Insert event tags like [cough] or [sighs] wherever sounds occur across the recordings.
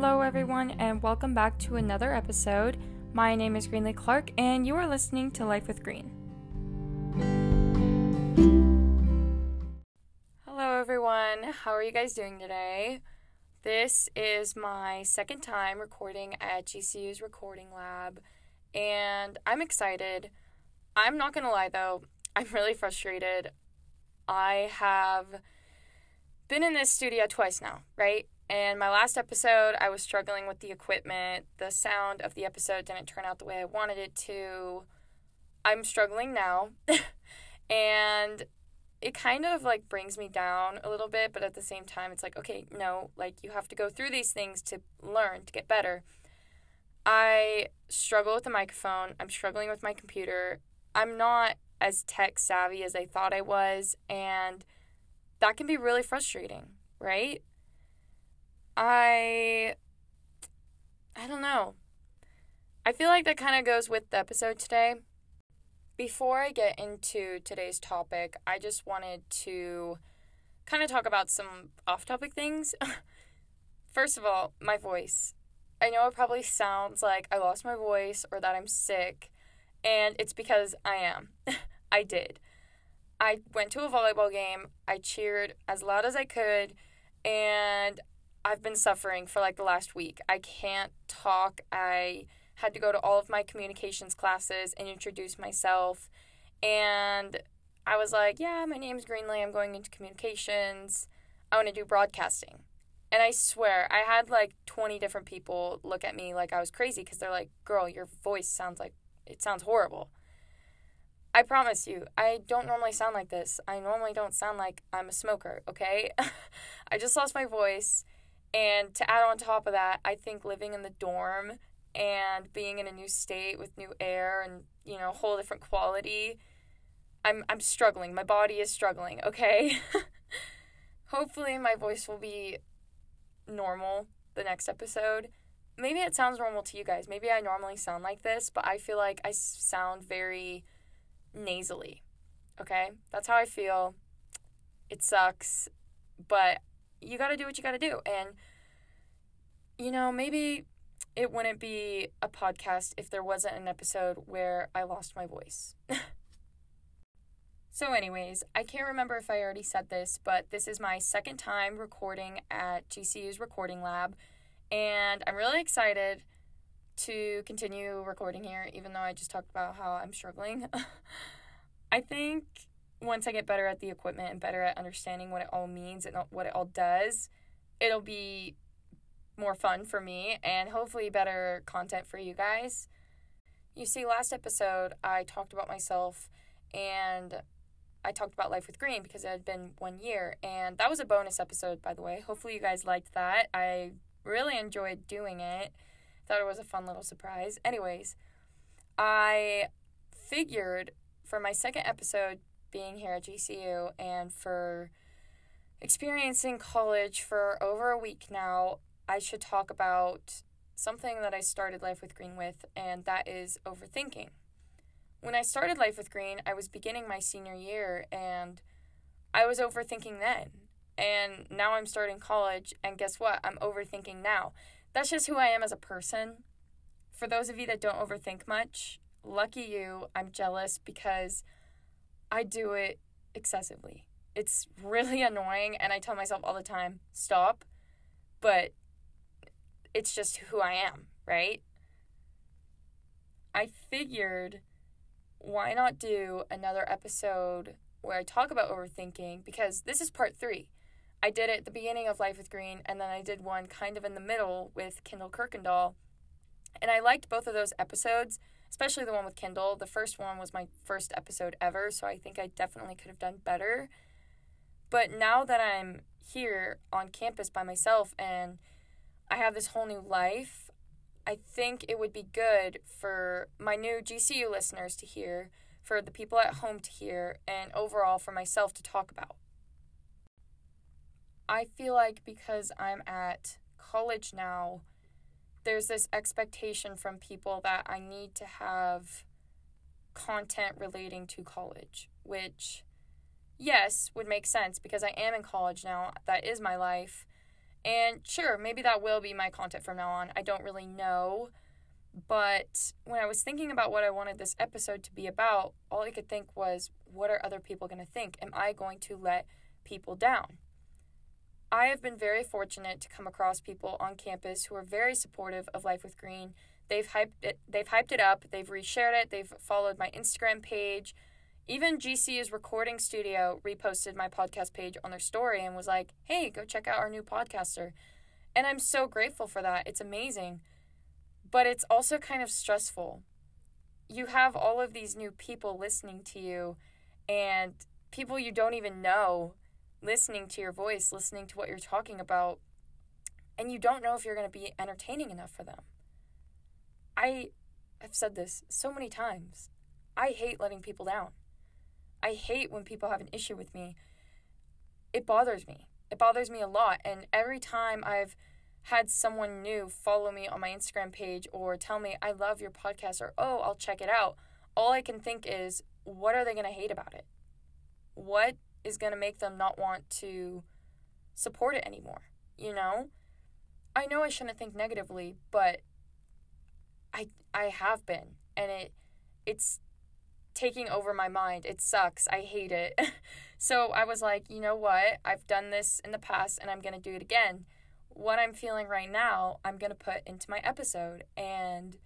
Hello, everyone, and welcome back to another episode. My name is Greenlee Clark, and you are listening to Life with Green. Hello, everyone. How are you guys doing today? This is my second time recording at GCU's recording lab, and I'm excited. I'm not gonna lie though, I'm really frustrated. I have been in this studio twice now, right? And my last episode, I was struggling with the equipment. The sound of the episode didn't turn out the way I wanted it to. I'm struggling now. [laughs] and it kind of like brings me down a little bit, but at the same time, it's like, okay, no, like you have to go through these things to learn, to get better. I struggle with the microphone. I'm struggling with my computer. I'm not as tech savvy as I thought I was. And that can be really frustrating, right? I I don't know. I feel like that kind of goes with the episode today. Before I get into today's topic, I just wanted to kind of talk about some off-topic things. [laughs] First of all, my voice. I know it probably sounds like I lost my voice or that I'm sick, and it's because I am. [laughs] I did. I went to a volleyball game. I cheered as loud as I could, and I've been suffering for like the last week. I can't talk. I had to go to all of my communications classes and introduce myself. And I was like, yeah, my name's Greenlee. I'm going into communications. I want to do broadcasting. And I swear, I had like 20 different people look at me like I was crazy because they're like, girl, your voice sounds like it sounds horrible. I promise you, I don't normally sound like this. I normally don't sound like I'm a smoker, okay? [laughs] I just lost my voice and to add on top of that, I think living in the dorm and being in a new state with new air and, you know, a whole different quality, I'm I'm struggling. My body is struggling, okay? [laughs] Hopefully my voice will be normal the next episode. Maybe it sounds normal to you guys. Maybe I normally sound like this, but I feel like I sound very nasally. Okay? That's how I feel. It sucks, but you got to do what you got to do. And, you know, maybe it wouldn't be a podcast if there wasn't an episode where I lost my voice. [laughs] so, anyways, I can't remember if I already said this, but this is my second time recording at GCU's recording lab. And I'm really excited to continue recording here, even though I just talked about how I'm struggling. [laughs] I think once I get better at the equipment and better at understanding what it all means and what it all does, it'll be more fun for me and hopefully better content for you guys. You see, last episode I talked about myself and I talked about life with Green because it had been one year, and that was a bonus episode, by the way. Hopefully, you guys liked that. I really enjoyed doing it. Thought it was a fun little surprise. Anyways, I figured for my second episode being here at GCU and for experiencing college for over a week now, I should talk about something that I started Life with Green with, and that is overthinking. When I started Life with Green, I was beginning my senior year and I was overthinking then. And now I'm starting college, and guess what? I'm overthinking now. That's just who I am as a person. For those of you that don't overthink much, lucky you, I'm jealous because I do it excessively. It's really [laughs] annoying, and I tell myself all the time, stop. But it's just who I am, right? I figured why not do another episode where I talk about overthinking because this is part three. I did it at the beginning of Life with Green, and then I did one kind of in the middle with Kendall Kirkendall. And I liked both of those episodes especially the one with Kendall. The first one was my first episode ever, so I think I definitely could have done better. But now that I'm here on campus by myself and I have this whole new life, I think it would be good for my new GCU listeners to hear, for the people at home to hear, and overall for myself to talk about. I feel like because I'm at college now, there's this expectation from people that I need to have content relating to college, which, yes, would make sense because I am in college now. That is my life. And sure, maybe that will be my content from now on. I don't really know. But when I was thinking about what I wanted this episode to be about, all I could think was, what are other people going to think? Am I going to let people down? I have been very fortunate to come across people on campus who are very supportive of Life with Green. They've hyped it, they've hyped it up, they've reshared it, they've followed my Instagram page. Even GCU's recording studio reposted my podcast page on their story and was like, "Hey, go check out our new podcaster." And I'm so grateful for that. It's amazing. But it's also kind of stressful. You have all of these new people listening to you and people you don't even know listening to your voice, listening to what you're talking about, and you don't know if you're going to be entertaining enough for them. I have said this so many times. I hate letting people down. I hate when people have an issue with me. It bothers me. It bothers me a lot. And every time I've had someone new follow me on my Instagram page or tell me, I love your podcast or, oh, I'll check it out, all I can think is, what are they going to hate about it? What is going to make them not want to support it anymore, you know? I know I shouldn't think negatively, but I I have been and it it's taking over my mind. It sucks. I hate it. [laughs] so I was like, you know what? I've done this in the past and I'm going to do it again. What I'm feeling right now, I'm going to put into my episode and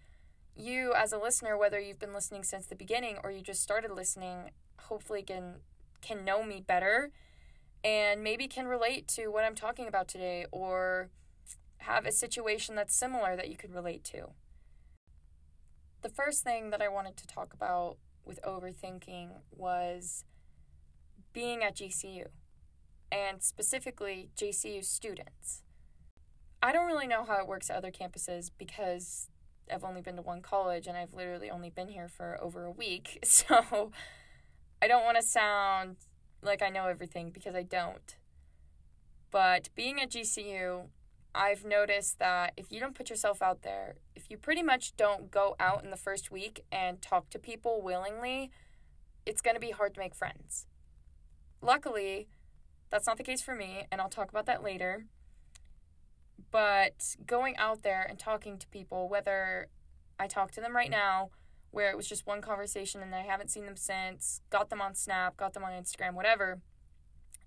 you as a listener whether you've been listening since the beginning or you just started listening, hopefully can can know me better and maybe can relate to what I'm talking about today or have a situation that's similar that you could relate to. The first thing that I wanted to talk about with overthinking was being at GCU and specifically GCU students. I don't really know how it works at other campuses because I've only been to one college and I've literally only been here for over a week. [laughs] So I don't want to sound like I know everything because I don't. But being at GCU, I've noticed that if you don't put yourself out there, if you pretty much don't go out in the first week and talk to people willingly, it's going to be hard to make friends. Luckily, that's not the case for me, and I'll talk about that later. But going out there and talking to people, whether I talk to them right now where it was just one conversation and I haven't seen them since, got them on Snap, got them on Instagram, whatever.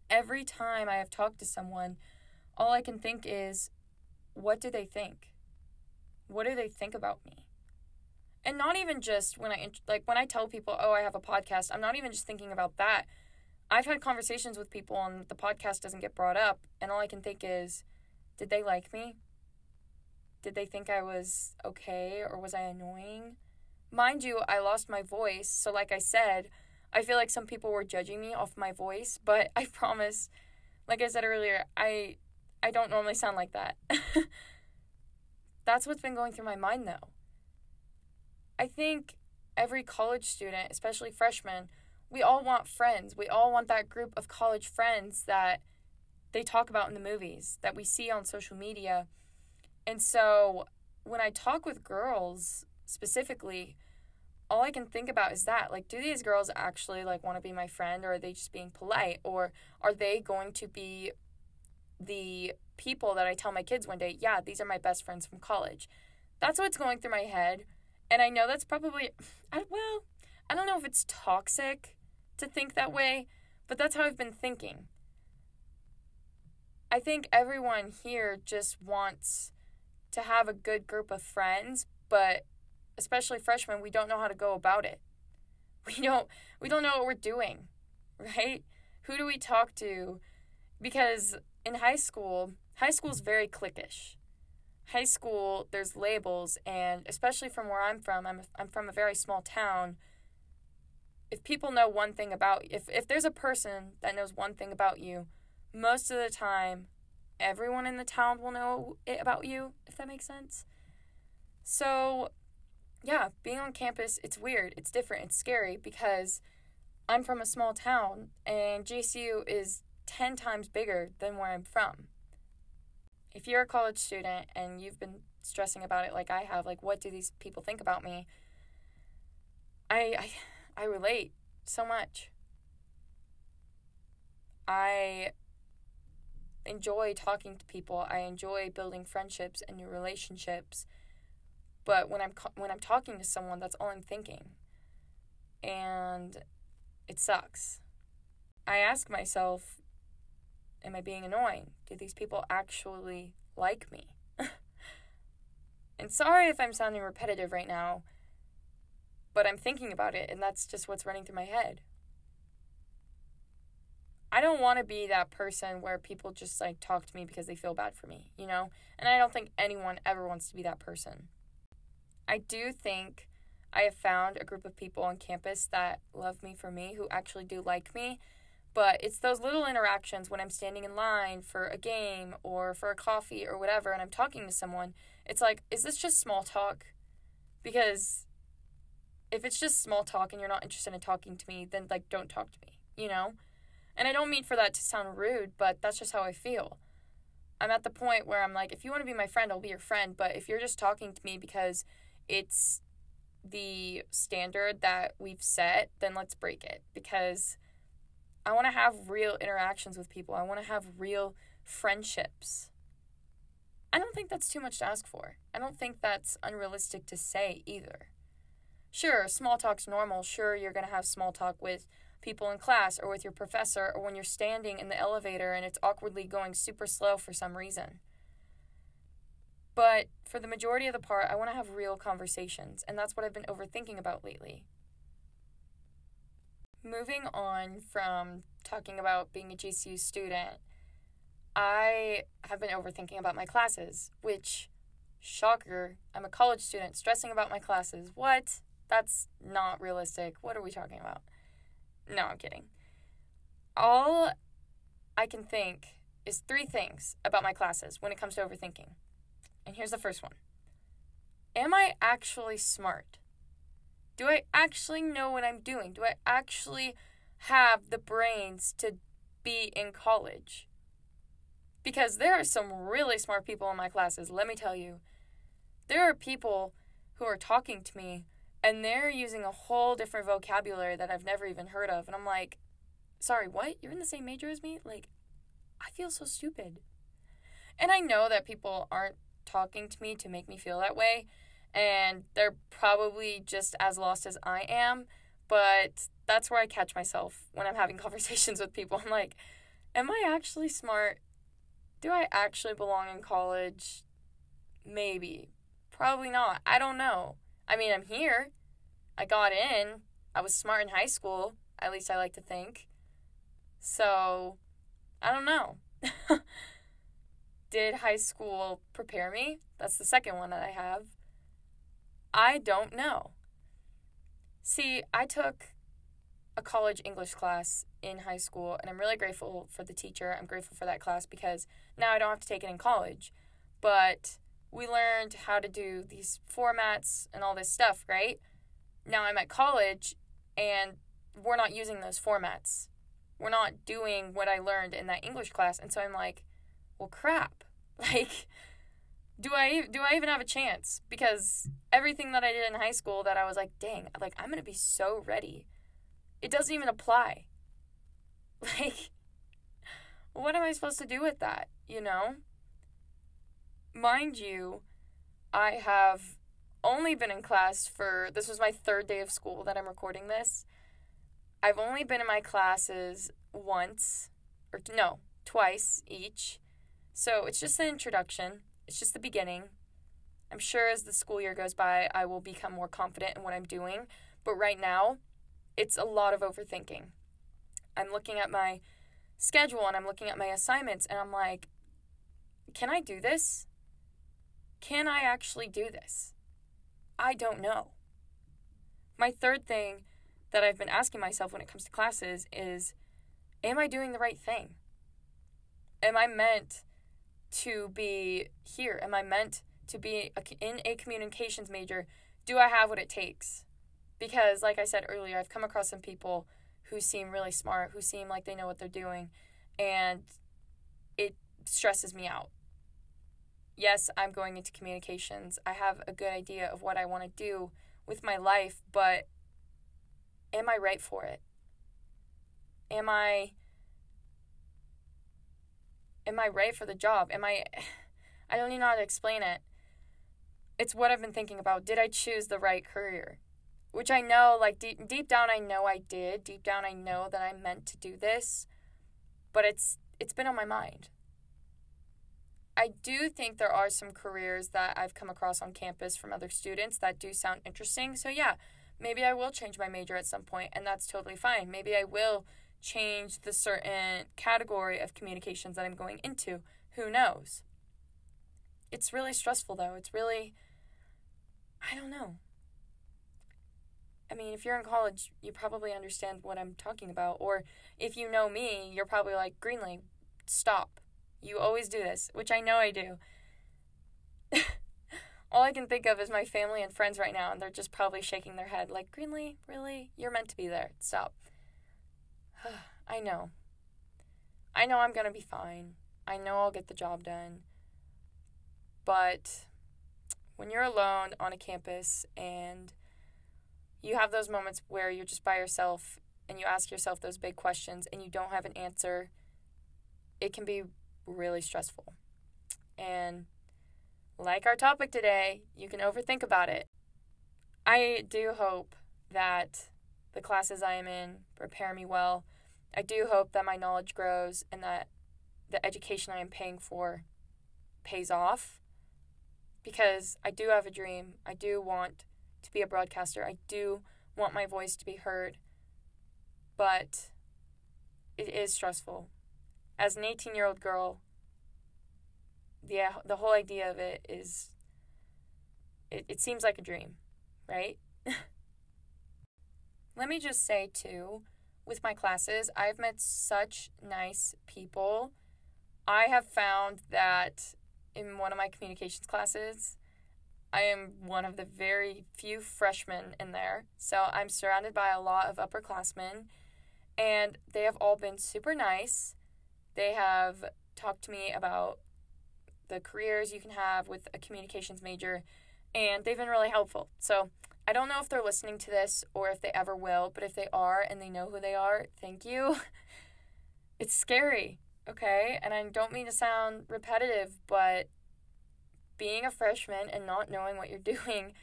Every time I have talked to someone, all I can think is, what do they think? What do they think about me? And not even just when I like when I tell people, "Oh, I have a podcast." I'm not even just thinking about that. I've had conversations with people and the podcast doesn't get brought up, and all I can think is, did they like me? Did they think I was okay or was I annoying? Mind you, I lost my voice, so like I said, I feel like some people were judging me off my voice, [laughs] but I promise, like I said earlier, I I don't normally sound like that. [laughs] That's what's been going through my mind though. I think every college student, especially freshmen, we all want friends. We all want that group of college friends that they talk about in the movies, that we see on social media. And so when I talk with girls, specifically, all I can think about is that like do these girls actually like want to be my friend or are they just being polite or are they going to be the people that I tell my kids one day, yeah, these are my best friends from college. That's what's going through my head. And I know that's probably [sighs] I, well, I don't know if it's toxic to think that way, but that's how I've been thinking. I think everyone here just wants to have a good group of friends, but especially freshmen, we don't know how to go about it. [laughs] We don't we don't know what we're doing, [laughs] right? Who do we talk to? Because in high school, high school is very cliquish. High school, there's labels, and especially from where I'm from, I'm I'm from a very small town. If people know one thing about if if there's a person that knows one thing about you, most of the time, everyone in the town will know it about you. If that makes sense. So yeah, being on campus, it's weird, it's different, it's scary because I'm from a small town and GCU is 10 times bigger than where I'm from. If you're a college student and you've been stressing about it like I have, like what do these people think about me? I I, I relate so much. I enjoy talking to people. I enjoy building friendships and new relationships. But when I'm when I'm talking to someone, that's all I'm thinking. And it sucks. I ask myself, am I being annoying? Do these people actually like me? [laughs] and sorry if I'm sounding repetitive right now, but I'm thinking about it and that's just what's running through my head. I don't want to be that person where people just like talk to me because they feel bad for me, you know? And I don't think anyone ever wants to be that person. I do think I have found a group of people on campus that love me for me, who actually do like me. But it's those little interactions when I'm standing in line for a game or for a coffee or whatever and I'm talking to someone. It's like, is this just small talk? Because if it's just small talk and you're not interested in talking to me, then like don't talk to me, you know? And I don't mean for that to sound rude, but that's just how I feel. I'm at the point where I'm like, if you want to be my friend, I'll be your friend. But if you're just talking to me because it's the standard that we've set, then let's break it. Because I want to have real interactions with people, I want to have real friendships. I don't think that's too much to ask for. I don't think that's unrealistic to say either. Sure, small talk's normal. Sure, you're going to have small talk with people in class or with your professor or when you're standing in the elevator and it's awkwardly going super slow for some reason. But for the majority of the part, I want to have real conversations, and that's what I've been overthinking about lately. Moving on from talking about being a GCU student, I have been overthinking about my classes, which, shocker, I'm a college student stressing about my classes. What? That's not realistic. What are we talking about? No, I'm kidding. All I can think is three things about my classes when it comes to overthinking. And here's the first one Am I actually smart? Do I actually know what I'm doing? Do I actually have the brains to be in college? Because there are some really smart people in my classes, let me tell you. There are people who are talking to me and they're using a whole different vocabulary that I've never even heard of. And I'm like, sorry, what? You're in the same major as me? Like, I feel so stupid. And I know that people aren't talking to me to make me feel that way. And they're probably just as lost as I am. But that's where I catch myself when I'm having [laughs] conversations with people. I'm like, am I actually smart? Do I actually belong in college? Maybe. Probably not. I don't know. I mean, I'm here. I got in. I was smart in high school. At least I like to think. So, I don't know. [laughs] Did high school prepare me? That's the second one that I have. I don't know. See, I took a college English class in high school, and I'm really grateful for the teacher. I'm grateful for that class because now I don't have to take it in college. But we learned how to do these formats and all this stuff, right? Now I'm at college and we're not using those formats. We're not doing what I learned in that English class. And so I'm like, well, crap. [laughs] Like, do I do I even have a chance? Because everything that I did in high school that I was like, dang, like I'm gonna be so ready. It doesn't even apply. [laughs] Like, what am I supposed to do with that? You know? mind you, I have only been in class for this was my third day of school that I'm recording this. I've only been in my classes once, or no, twice each. So it's just the introduction, it's just the beginning. I'm sure as the school year goes by, I will become more confident in what I'm doing. But right now, it's a lot of overthinking. I'm looking at my schedule and I'm looking at my assignments and I'm like, can I do this? Can I actually do this? I don't know. My third thing that I've been asking myself when it comes to classes is Am I doing the right thing? Am I meant to be here? Am I meant to be in a communications major? Do I have what it takes? Because, like I said earlier, I've come across some people who seem really smart, who seem like they know what they're doing, and it stresses me out yes, I'm going into communications. I have a good idea of what I want to do with my life, but am I right for it? Am I am I right for the job? Am I [sighs] I don't even know how to explain it. It's what I've been thinking about. Did I choose the right career? Which I know like deep deep down I know I did. Deep down I know that I meant to do this. But it's it's been on my mind. I do think there are some careers that I've come across on campus from other students that do sound interesting. So, yeah, maybe I will change my major at some point, and that's totally fine. Maybe I will change the certain category of communications that I'm going into. Who knows? It's really stressful, though. It's really, I don't know. I mean, if you're in college, you probably understand what I'm talking about. Or if you know me, you're probably like, Greenlee, stop you always do this, which I know I do. [laughs] All I can think of is my family and friends right now, and they're just probably shaking their head like, Greenlee, really? You're meant to be there. Stop. [sighs] I know. I know I'm going to be fine. I know I'll get the job done. But when you're alone on a campus and you have those moments where you're just by yourself and you ask yourself those big questions and you don't have an answer, it can be really stressful. And like our topic today, you can overthink about it. I do hope that the classes I am in prepare me well. I do hope that my knowledge grows and that the education I am paying for pays off because I do have a dream. I do want to be a broadcaster. I do want my voice to be heard. But it is stressful as an 18 year old girl, the, the whole idea of it is, it, it seems like a dream, right? [laughs] Let me just say, too, with my classes, I've met such nice people. I have found that in one of my communications classes, I am one of the very few freshmen in there. So I'm surrounded by a lot of upperclassmen, and they have all been super nice. They have talked to me about the careers you can have with a communications major, and they've been really helpful. So I don't know if they're listening to this or if they ever will, but if they are and they know who they are, thank you. [laughs] It's scary, okay? And I don't mean to sound repetitive, but being a freshman and not knowing what you're [laughs] doing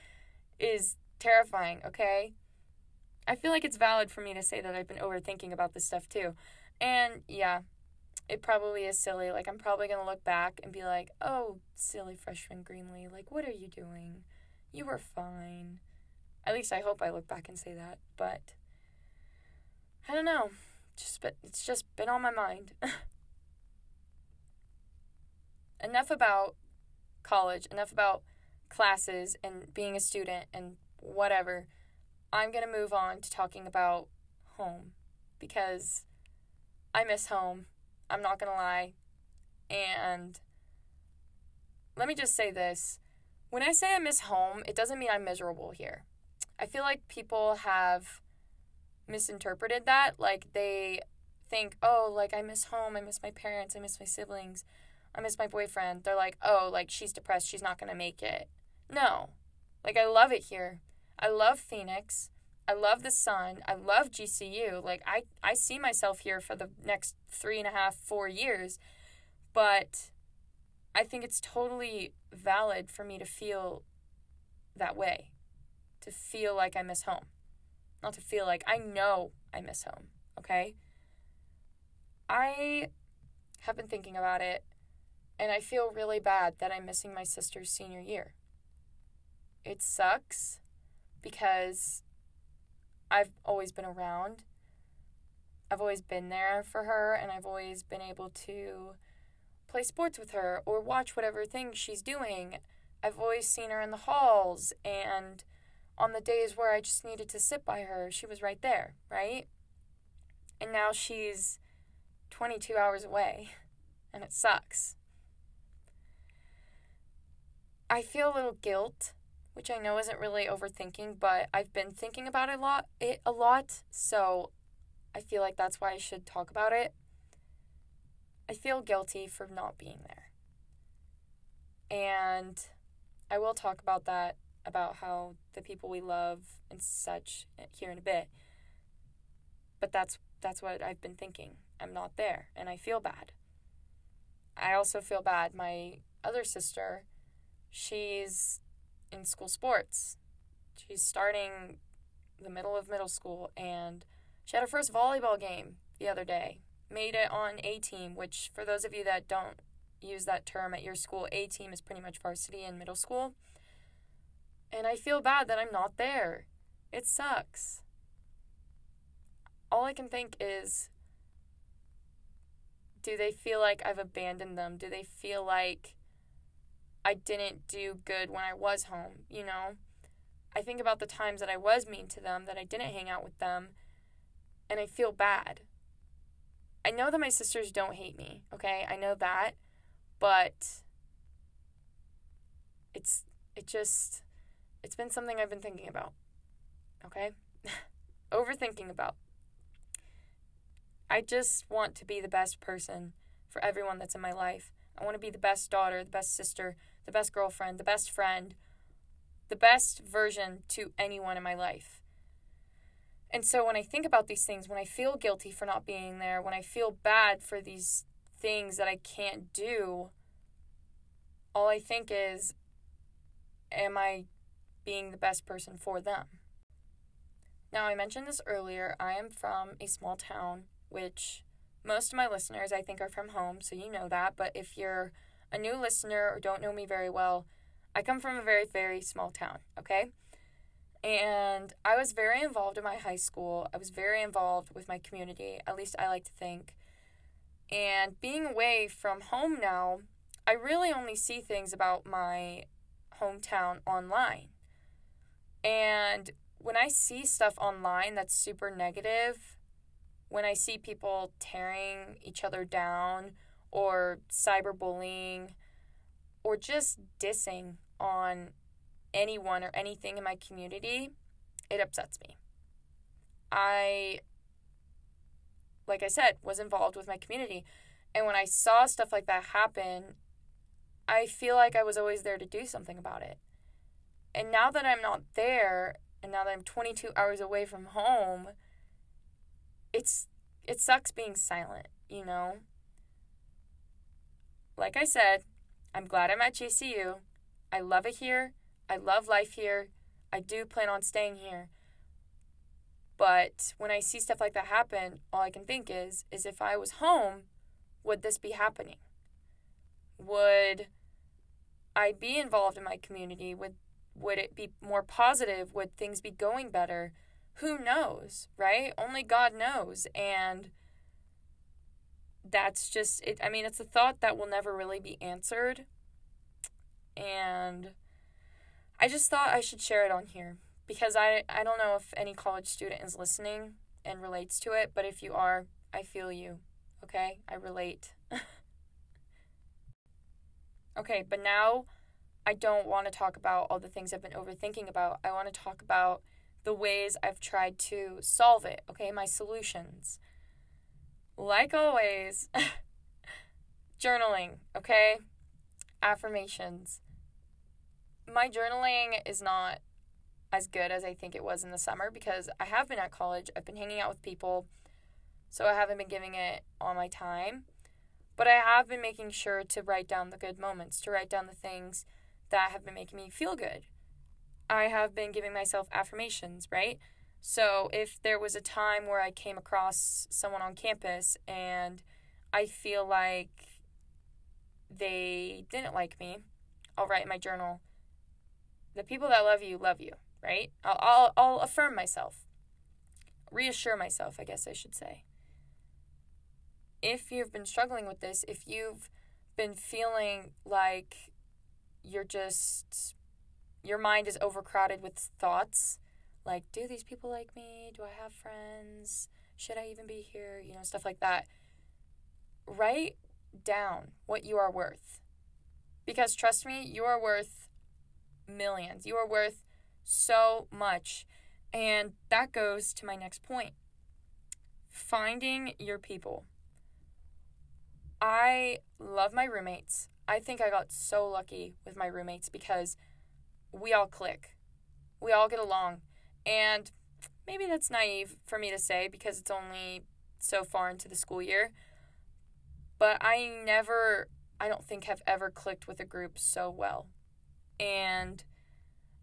is terrifying, okay? I feel like it's valid for me to say that I've been overthinking about this stuff too. And yeah, it probably is silly. Like, I'm probably going to look back and be like, oh, silly freshman Greenlee, like, what are you doing? You were fine. At least I hope I look back and say that. But I don't know. Just but it's just been on my mind. [laughs] enough about college, enough about classes and being a student and whatever. I'm going to move on to talking about home because I miss home I'm not going to lie. And let me just say this when I say I miss home, it doesn't mean I'm miserable here. I feel like people have misinterpreted that. Like they think, oh, like I miss home, I miss my parents, I miss my siblings, I miss my boyfriend. They're like, oh, like she's depressed, she's not to make it. No. Like I love it here. I love Phoenix. I love the sun. I love GCU. Like I, I see myself here for the next three and a half, four years. But I think it's totally valid for me to feel that way. To feel like I miss home. Not to feel like I know I miss home. Okay? I have been thinking about it and I feel really bad that I'm missing my sister's senior year. It sucks because I've always been around. I've always been there for her, and I've always been able to play sports with her or watch whatever thing she's doing. I've always seen her in the halls, and on the days where I just needed to sit by her, she was right there, right? And now she's 22 hours away, [laughs] and it sucks. I feel a little guilt which I know isn't really overthinking, but I've been thinking about it a lot it a lot, so I feel like that's why I should talk about it. I feel guilty for not being there. And I will talk about that about how the people we love and such here in a bit. But that's that's what I've been thinking. I'm not there and I feel bad. I also feel bad. My other sister, she's in school sports. She's starting the middle of middle school and she had her first volleyball game the other day. Made it on A team, which for those of you that don't use that term at your school, A team is pretty much varsity in middle school. And I feel bad that I'm not there. It sucks. All I can think is do they feel like I've abandoned them? Do they feel like I didn't do good when I was home? You know? I think about the times that I was mean to them, that I didn't hang out with them, and I feel bad. I know that my sisters don't hate me, okay? I know that, but it's it just it's been something I've been thinking about. Okay? [laughs] Overthinking about. I just want to be the best person for everyone that's in my life. I want to be the best daughter, the best sister, the best girlfriend, the best friend, the best version to anyone in my life. And so when I think about these things, when I feel guilty for not being there, when I feel bad for these things that I can't do, all I think is, am I being the best person for them? Now, I mentioned this earlier. I am from a small town, which most of my listeners I think are from home, so you know that. But if you're a new listener or don't know me very well, I come from a very, very small town, okay? And I was very involved in my high school. I was very involved with my community, at least I like to think. And being away from home now, I really only see things about my hometown online. And when I see stuff online that's super negative, when I see people tearing each other down or cyberbullying or just dissing on anyone or anything in my community, it upsets me. I, like I said, was involved with my community. And when I saw stuff like that happen, I feel like I was always there to do something about it. And now that I'm not there, and now that I'm 22 hours away from home, it's it sucks being silent, you know? Like I said, I'm glad I'm at GCU. I love it here. I love life here. I do plan on staying here. But when I see stuff like that happen, all I can think is is if I was home, would this be happening? Would I be involved in my community? Would would it be more positive? Would things be going better? Who knows, right? Only God knows. And that's just it I mean it's a thought that will never really be answered and I just thought I should share it on here because I I don't know if any college student is listening and relates to it, but if you are, I feel you. Okay? I relate. [laughs] okay, but now I don't want to talk about all the things I've been overthinking about. I want to talk about the ways I've tried to solve it, okay? My solutions. Like always, [laughs] journaling, okay? Affirmations my journaling is not as good as I think it was in the summer because I have been at college. I've been hanging out with people, so I haven't been giving it all my time. But I have been making sure to write down the good moments, to write down the things that have been making me feel good. I have been giving myself affirmations, right? So if there was a time where I came across someone on campus and I feel like they didn't like me, I'll write in my journal the people that love you love you, right? I'll, I'll, I'll affirm myself, reassure myself, I guess I should say. If you've been struggling with this, if you've been feeling like you're just, your mind is overcrowded with thoughts, like, do these people like me? Do I have friends? Should I even be here? You know, stuff like that. Write down what you are worth. Because trust me, you are worth millions. You are worth so much. And that goes to my next point finding your people. I love my roommates. I think I got so lucky with my roommates because we all click. We all get along. And maybe that's naive for me to say because it's only so far into the school year. But I never I don't think have ever clicked with a group so well. And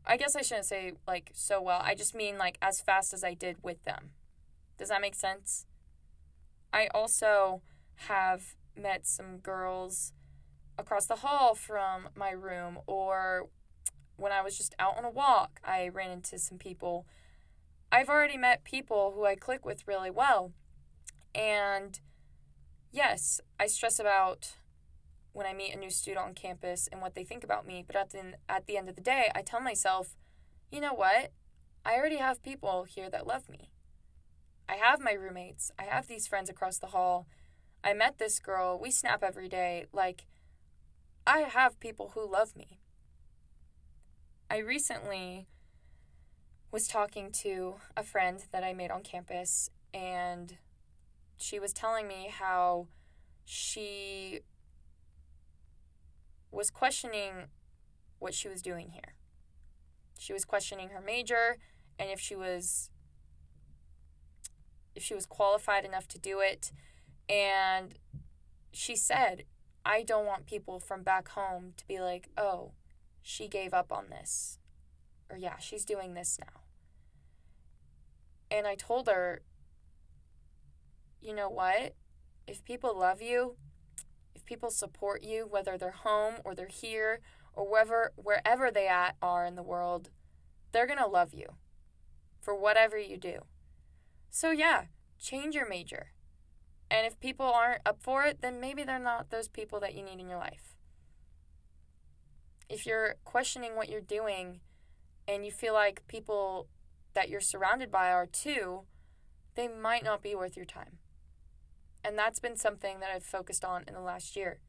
I guess I shouldn't say like so well. I just mean like as fast as I did with them. Does that make sense? I also have met some girls across the hall from my room or when I was just out on a walk, I ran into some people. I've already met people who I click with really well. And yes, I stress about when I meet a new student on campus and what they think about me, but at the, at the end of the day, I tell myself, you know what? I already have people here that love me. I have my roommates. I have these friends across the hall. I met this girl. We snap every day. Like, I have people who love me. I recently was talking to a friend that I made on campus, and she was telling me how she was questioning what she was doing here. She was questioning her major and if she was if she was qualified enough to do it and she said, "I don't want people from back home to be like, "Oh, she gave up on this." Or yeah, she's doing this now. And I told her, "You know what? If people love you, if people support you, whether they're home or they're here or wherever wherever they at are in the world, they're gonna love you for whatever you do. So yeah, change your major. And if people aren't up for it, then maybe they're not those people that you need in your life. If you're questioning what you're doing and you feel like people that you're surrounded by are too, they might not be worth your time. And that's been something that I've focused on in the last year.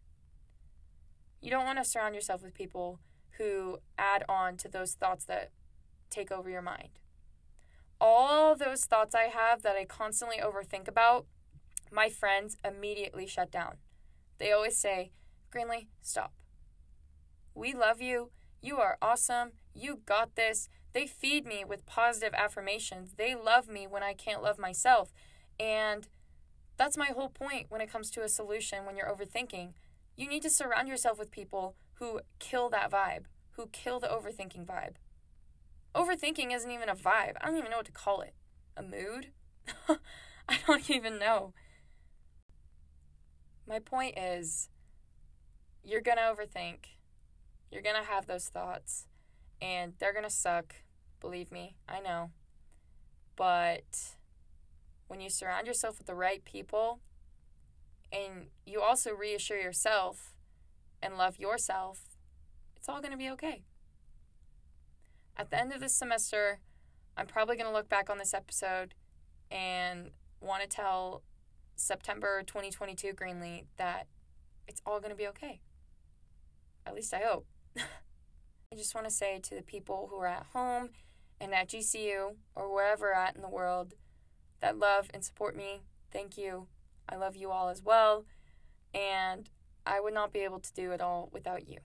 You don't want to surround yourself with people who add on to those thoughts that take over your mind. All those thoughts I have that I constantly overthink about, my friends immediately shut down. They always say, Greenlee, stop. We love you. You are awesome. You got this. They feed me with positive affirmations. They love me when I can't love myself. And that's my whole point when it comes to a solution when you're overthinking. You need to surround yourself with people who kill that vibe, who kill the overthinking vibe. Overthinking isn't even a vibe. I don't even know what to call it. A mood? [laughs] I don't even know. My point is, you're gonna overthink. You're gonna have those thoughts, and they're gonna suck. Believe me, I know. But when you surround yourself with the right people and you also reassure yourself and love yourself, it's all going to be okay. At the end of this semester, I'm probably going to look back on this episode and want to tell September 2022 Greenlee that it's all going to be okay. At least I hope. [laughs] I just want to say to the people who are at home and at GCU or wherever at in the world, that love and support me. Thank you. I love you all as well. And I would not be able to do it all without you.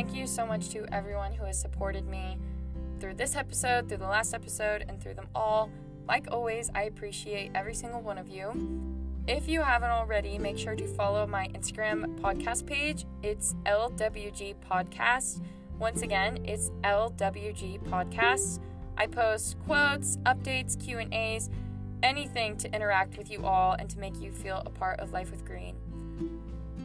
Thank you so much to everyone who has supported me through this episode, through the last episode, and through them all. Like always, I appreciate every single one of you. If you haven't already, make sure to follow my Instagram podcast page. It's LWG Podcast. Once again, it's LWG Podcast. I post quotes, updates, Q&As, anything to interact with you all and to make you feel a part of Life with Green.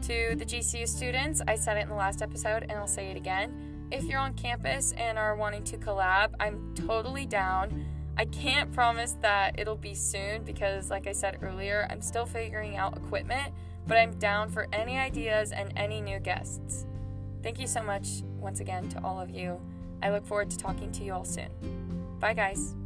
To the GCU students, I said it in the last episode and I'll say it again. If you're on campus and are wanting to collab, I'm totally down. I can't promise that it'll be soon because, like I said earlier, I'm still figuring out equipment, but I'm down for any ideas and any new guests. Thank you so much once again to all of you. I look forward to talking to you all soon. Bye, guys.